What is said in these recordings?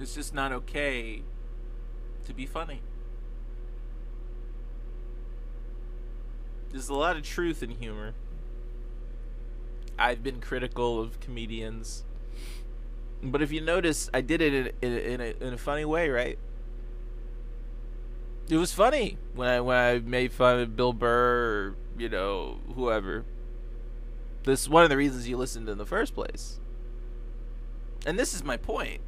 it's just not okay to be funny. There's a lot of truth in humor. I've been critical of comedians. But if you notice, I did it in, in, in, a, in a funny way, right? It was funny when I when I made fun of Bill Burr or you know whoever. This is one of the reasons you listened in the first place. And this is my point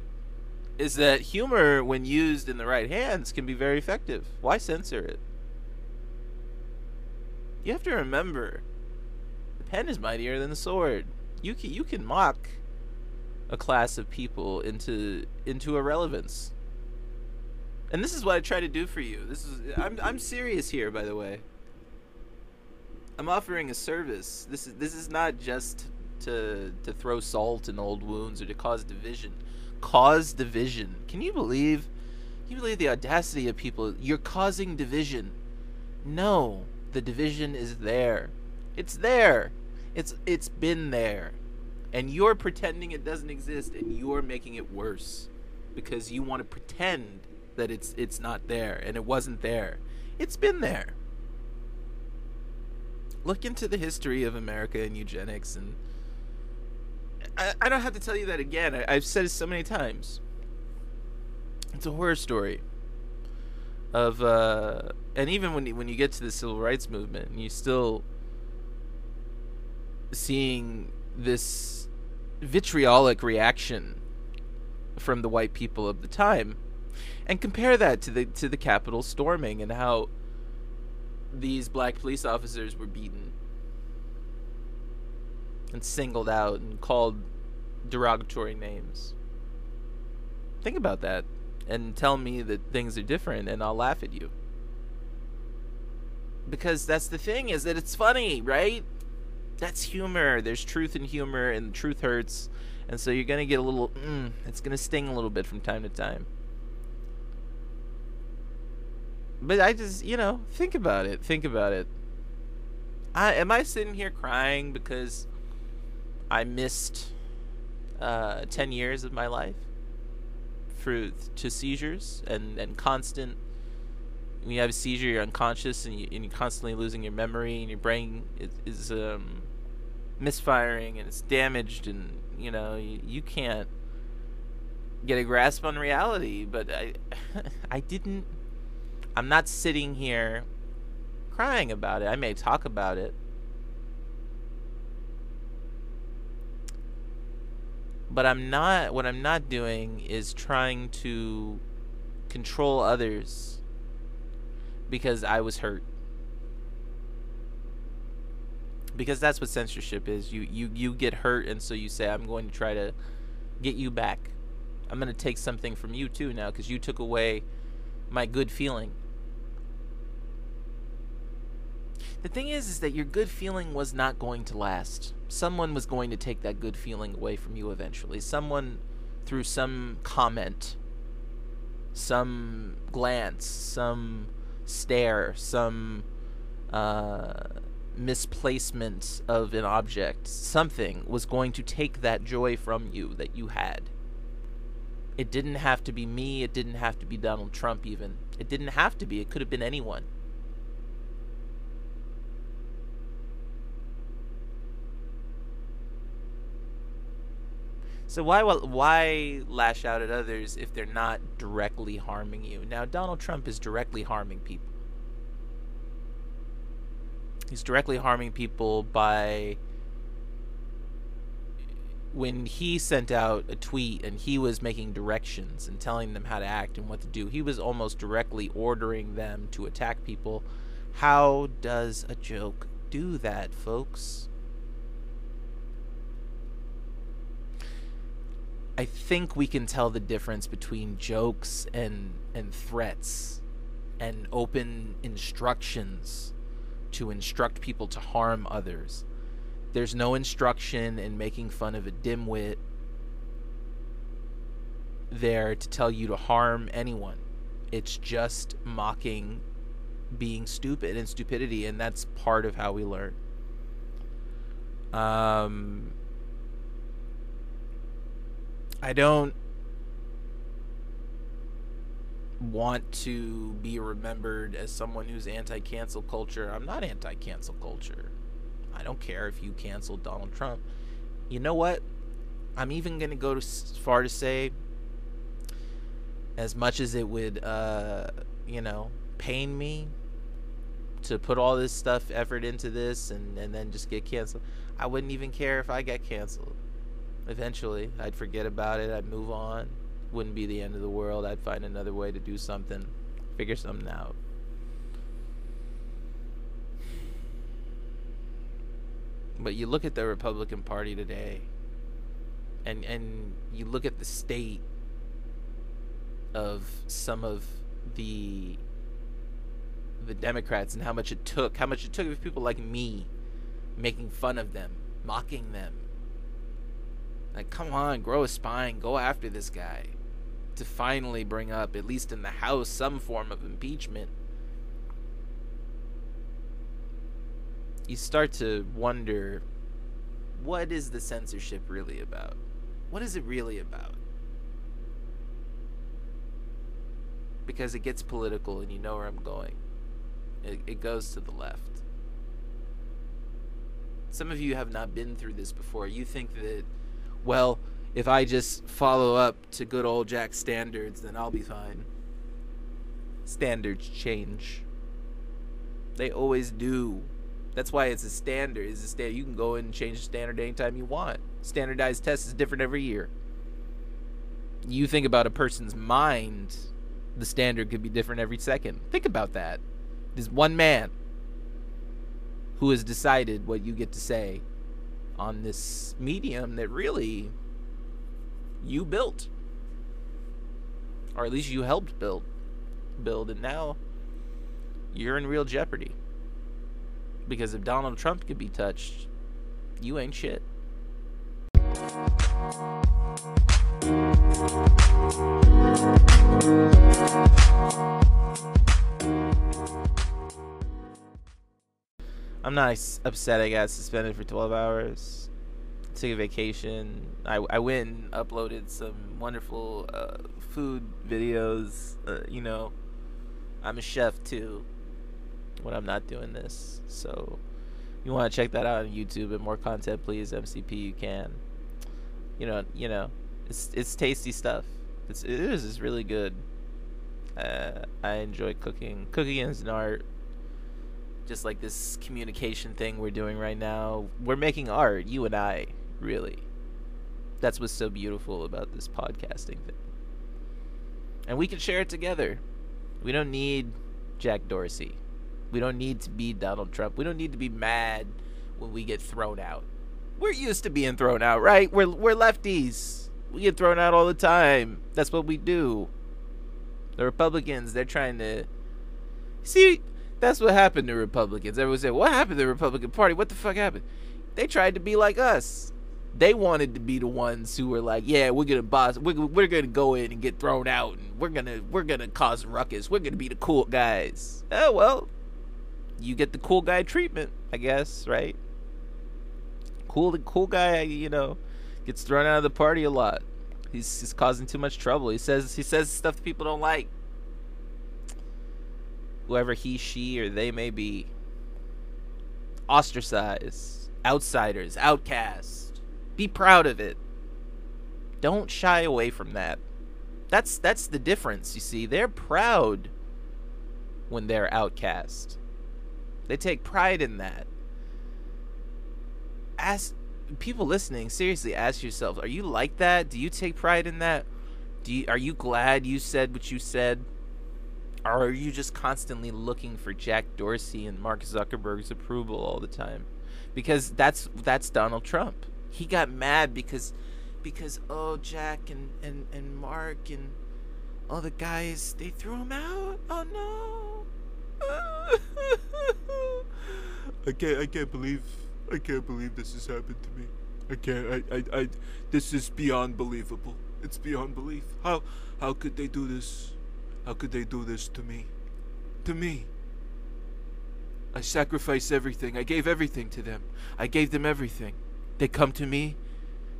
is that humor when used in the right hands can be very effective. Why censor it? You have to remember the pen is mightier than the sword. You can you can mock a class of people into into irrelevance. And this is what I try to do for you. This is I'm I'm serious here by the way. I'm offering a service. This is this is not just to to throw salt in old wounds or to cause division. Cause division. Can you believe? Can you believe the audacity of people? You're causing division. No, the division is there. It's there. It's it's been there. And you're pretending it doesn't exist and you're making it worse because you want to pretend that it's it's not there and it wasn't there. It's been there look into the history of America and eugenics, and I, I don't have to tell you that again. I, I've said it so many times. It's a horror story of, uh, and even when you, when you get to the civil rights movement, and you still seeing this vitriolic reaction from the white people of the time and compare that to the to the capitol storming and how these black police officers were beaten and singled out and called derogatory names. Think about that and tell me that things are different and I'll laugh at you. Because that's the thing is that it's funny, right? That's humor. There's truth in humor and truth hurts. And so you're going to get a little mm, it's going to sting a little bit from time to time. But I just, you know, think about it. Think about it. I am I sitting here crying because I missed uh, 10 years of my life through to seizures and, and constant when you have a seizure you're unconscious and, you, and you're constantly losing your memory and your brain is, is um, misfiring and it's damaged and you know you, you can't get a grasp on reality but I I didn't I'm not sitting here crying about it. I may talk about it. But I'm not what I'm not doing is trying to control others because I was hurt. Because that's what censorship is. You you you get hurt and so you say I'm going to try to get you back. I'm going to take something from you too now cuz you took away my good feeling. The thing is, is that your good feeling was not going to last. Someone was going to take that good feeling away from you eventually. Someone, through some comment, some glance, some stare, some uh, misplacement of an object, something was going to take that joy from you that you had. It didn't have to be me. It didn't have to be Donald Trump, even. It didn't have to be. It could have been anyone. So why why lash out at others if they're not directly harming you? Now Donald Trump is directly harming people. He's directly harming people by when he sent out a tweet and he was making directions and telling them how to act and what to do. He was almost directly ordering them to attack people. How does a joke do that, folks? I think we can tell the difference between jokes and and threats and open instructions to instruct people to harm others. There's no instruction in making fun of a dimwit there to tell you to harm anyone. It's just mocking being stupid and stupidity, and that's part of how we learn. Um, I don't want to be remembered as someone who's anti-cancel culture. I'm not anti-cancel culture. I don't care if you cancel Donald Trump. You know what? I'm even going to go as far to say as much as it would uh, you know, pain me to put all this stuff effort into this and and then just get canceled. I wouldn't even care if I get canceled. Eventually, I'd forget about it. I'd move on. Wouldn't be the end of the world. I'd find another way to do something, figure something out. But you look at the Republican Party today, and and you look at the state of some of the the Democrats and how much it took, how much it took of people like me making fun of them, mocking them. Like, come on, grow a spine, go after this guy. To finally bring up, at least in the House, some form of impeachment. You start to wonder what is the censorship really about? What is it really about? Because it gets political and you know where I'm going. It, it goes to the left. Some of you have not been through this before. You think that, well, if I just follow up to good old Jack standards, then I'll be fine. Standards change. They always do. That's why it's a standard. It's a standard. You can go in and change the standard anytime you want. Standardized test is different every year. You think about a person's mind, the standard could be different every second. Think about that. There's one man who has decided what you get to say on this medium that really you built. Or at least you helped build build and now you're in real jeopardy. Because if Donald Trump could be touched you ain't shit I'm not upset I got suspended for 12 hours. Took a vacation. I, I went and uploaded some wonderful uh, food videos. Uh, you know, I'm a chef too when I'm not doing this. So, you want to check that out on YouTube and more content, please. MCP, you can. You know, you know, it's it's tasty stuff. It's it is it's really good. Uh, I enjoy cooking. Cooking is an art just like this communication thing we're doing right now. We're making art, you and I, really. That's what's so beautiful about this podcasting thing. And we can share it together. We don't need Jack Dorsey. We don't need to be Donald Trump. We don't need to be mad when we get thrown out. We're used to being thrown out, right? We're we're lefties. We get thrown out all the time. That's what we do. The Republicans, they're trying to see that's what happened to Republicans. Everyone said, "What happened to the Republican Party? What the fuck happened?" They tried to be like us. They wanted to be the ones who were like, "Yeah, we're gonna boss. We're, we're gonna go in and get thrown out, and we're gonna we're gonna cause ruckus. We're gonna be the cool guys." Oh well, you get the cool guy treatment, I guess, right? Cool, the cool guy, you know, gets thrown out of the party a lot. He's, he's causing too much trouble. He says he says stuff that people don't like whoever he, she, or they may be. Ostracized, outsiders, outcast. Be proud of it. Don't shy away from that. That's that's the difference, you see. They're proud when they're outcast. They take pride in that. Ask people listening, seriously ask yourself, are you like that? Do you take pride in that? Do you are you glad you said what you said? Or are you just constantly looking for Jack Dorsey and Mark Zuckerberg's approval all the time? Because that's that's Donald Trump. He got mad because because oh Jack and, and, and Mark and all the guys they threw him out. Oh no. I can't I can't believe I can't believe this has happened to me. I can't I, I, I this is beyond believable. It's beyond belief. How how could they do this? How could they do this to me? To me? I sacrificed everything. I gave everything to them. I gave them everything. They come to me.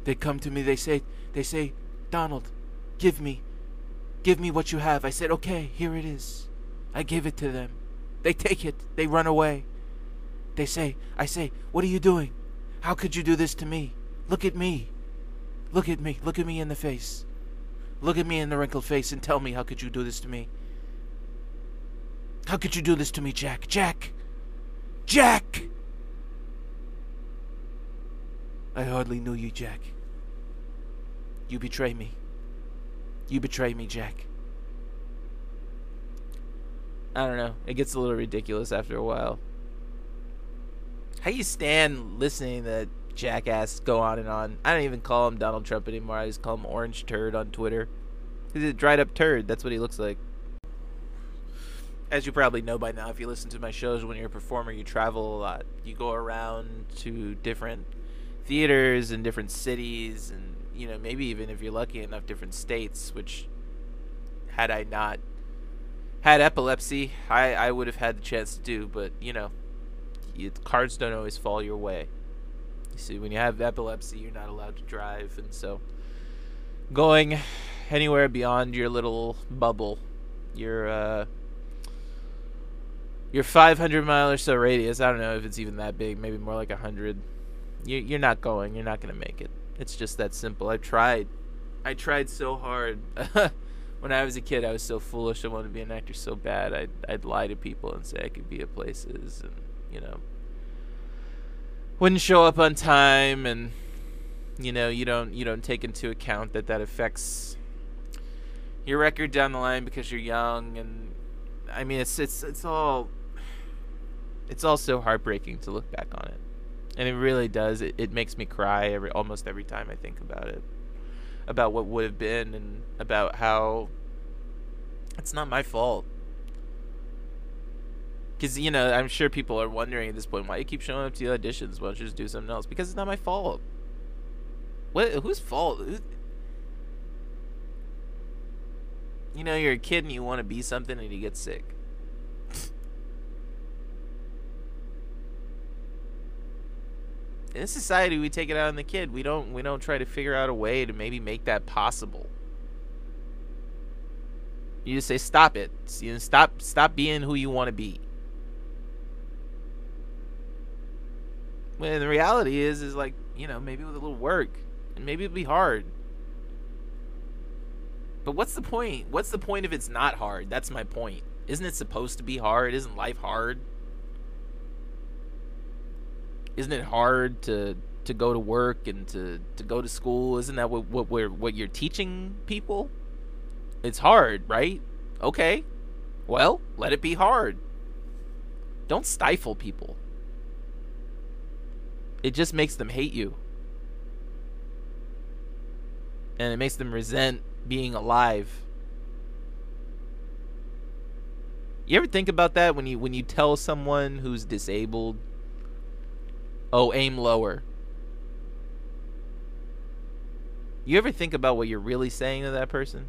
They come to me. They say, they say, Donald, give me, give me what you have. I said, okay, here it is. I give it to them. They take it. They run away. They say, I say, what are you doing? How could you do this to me? Look at me. Look at me. Look at me in the face. Look at me in the wrinkled face and tell me how could you do this to me? How could you do this to me, Jack? Jack! Jack! I hardly knew you, Jack. You betray me. You betray me, Jack. I don't know. It gets a little ridiculous after a while. How you stand listening to jackass go on and on? I don't even call him Donald Trump anymore. I just call him Orange Turd on Twitter. He's a dried up turd. That's what he looks like. As you probably know by now, if you listen to my shows, when you're a performer, you travel a lot. You go around to different theaters in different cities, and you know maybe even if you're lucky enough, different states. Which, had I not had epilepsy, I I would have had the chance to do. But you know, cards don't always fall your way. See, when you have epilepsy, you're not allowed to drive, and so going anywhere beyond your little bubble, your uh, your 500 mile or so radius. I don't know if it's even that big. Maybe more like 100. You, you're not going. You're not gonna make it. It's just that simple. I tried. I tried so hard. when I was a kid, I was so foolish. I wanted to be an actor so bad. I'd I'd lie to people and say I could be at places, and you know, wouldn't show up on time, and you know, you don't you don't take into account that that affects your record down the line because you're young, and I mean, it's it's it's all it's all so heartbreaking to look back on it, and it really does. It it makes me cry every almost every time I think about it about what would have been and about how it's not my fault. Because, you know, I'm sure people are wondering at this point why you keep showing up to the auditions. Why don't you just do something else? Because it's not my fault. What? Whose fault? You know, you're a kid and you want to be something and you get sick. in society we take it out on the kid we don't we don't try to figure out a way to maybe make that possible you just say stop it you know, stop stop being who you want to be when the reality is is like you know maybe with a little work and maybe it'll be hard but what's the point what's the point if it's not hard that's my point isn't it supposed to be hard isn't life hard isn't it hard to to go to work and to to go to school? Isn't that what what we're what you're teaching people? It's hard, right? Okay. Well, let it be hard. Don't stifle people. It just makes them hate you. And it makes them resent being alive. You ever think about that when you when you tell someone who's disabled Oh, aim lower. You ever think about what you're really saying to that person?